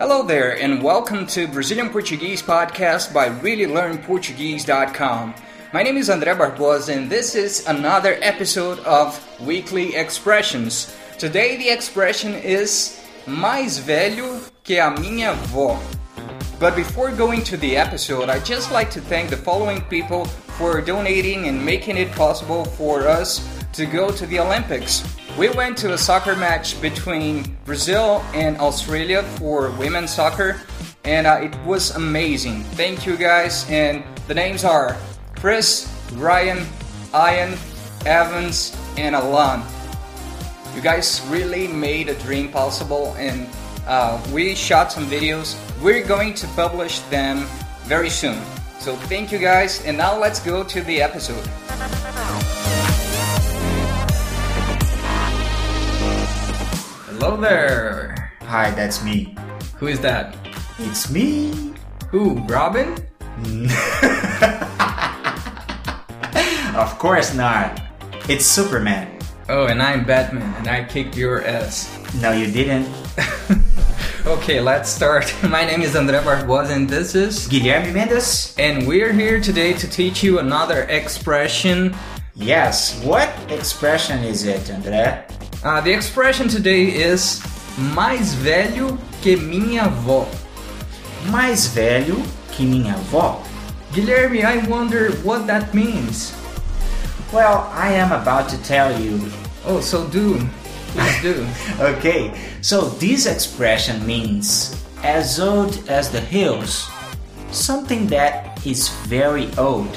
Hello there, and welcome to Brazilian Portuguese podcast by ReallyLearnPortuguese.com. My name is André Barbosa, and this is another episode of Weekly Expressions. Today, the expression is mais velho que a minha avó. But before going to the episode, I'd just like to thank the following people for donating and making it possible for us to go to the Olympics. We went to a soccer match between Brazil and Australia for women's soccer, and uh, it was amazing. Thank you guys, and the names are Chris, Ryan, Ian, Evans, and Alan. You guys really made a dream possible, and uh, we shot some videos. We're going to publish them very soon. So thank you guys, and now let's go to the episode. Hello there. Hi, that's me. Who is that? It's me. Who? Robin? Of course not. It's Superman. Oh, and I'm Batman, and I kicked your ass. No, you didn't. Okay, let's start. My name is André Barbosa, and this is. Guilherme Mendes? And we're here today to teach you another expression. Yes. What expression is it, André? Uh, the expression today is mais velho que minha avó. Mais velho que minha avó. Guilherme, I wonder what that means. Well, I am about to tell you. Oh, so do. Please do. Okay, so this expression means as old as the hills. Something that is very old.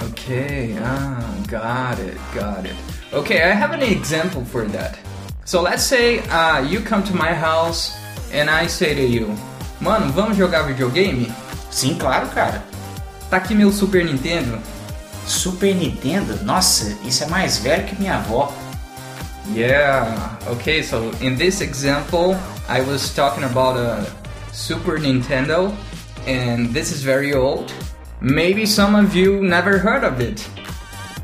Okay, ah, got it, got it. Okay, I have an example for that. So let's say uh, you come to my house and I say to you, Mano, vamos jogar videogame? Sim, claro, cara. Tá aqui meu Super Nintendo. Super Nintendo? Nossa, isso é mais velho que minha avó. Yeah, okay, so in this example, I was talking about a Super Nintendo, and this is very old. Maybe some of you never heard of it.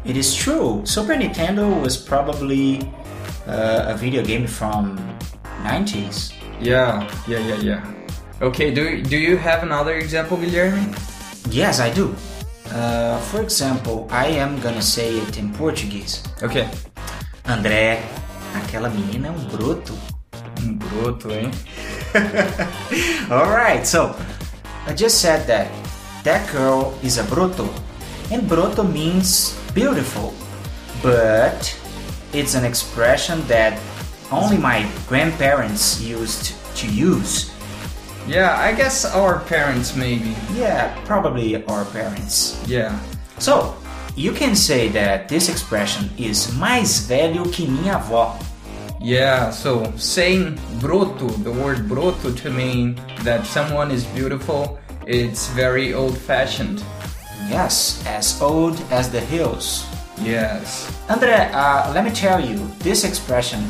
It is true. Super Nintendo was probably uh, a video game from 90s. Yeah, yeah, yeah, yeah. Okay, do, do you have another example, Guilherme? Yes, I do. Uh, for example, I am gonna say it in Portuguese. Okay. André, aquela menina é um broto. Um broto, hein? Alright, so I just said that that girl is a broto. And broto means beautiful. But it's an expression that only my grandparents used to use. Yeah, I guess our parents maybe. Yeah, probably our parents. Yeah. So, you can say that this expression is mais velho que minha avó. Yeah, so saying broto, the word broto to mean that someone is beautiful, it's very old fashioned. Yes, as old as the hills. Yes. André, uh, let me tell you, this expression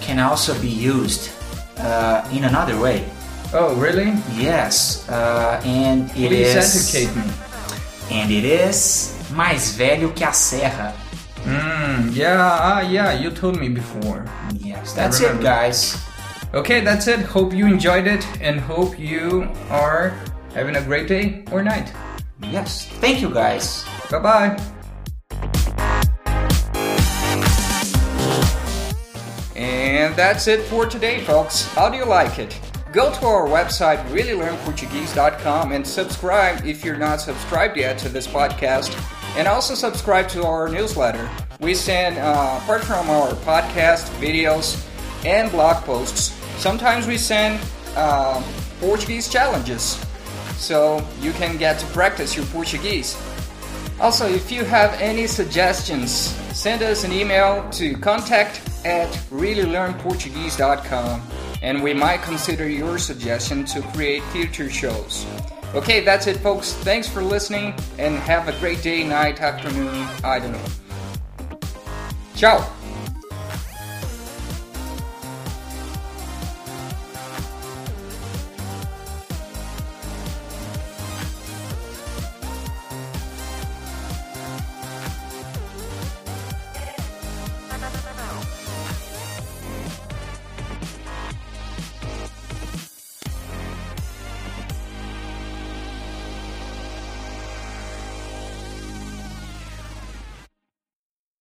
can also be used uh, in another way. Oh, really? Yes, uh, and it Please is- educate me. And it is mais velho que a serra. Mm, yeah, ah, yeah, you told me before. Yes, that's it, guys. Okay, that's it. Hope you enjoyed it and hope you are having a great day or night. Yes, thank you, guys. Bye bye. And that's it for today, folks. How do you like it? Go to our website, reallylearnportuguese.com, and subscribe if you're not subscribed yet to this podcast. And also subscribe to our newsletter. We send, uh, apart from our podcast, videos, and blog posts, sometimes we send uh, Portuguese challenges. So you can get to practice your Portuguese. Also, if you have any suggestions, send us an email to contact at reallylearnportuguese.com and we might consider your suggestion to create future shows. Okay, that's it, folks. Thanks for listening and have a great day, night, afternoon. I don't know. Ciao!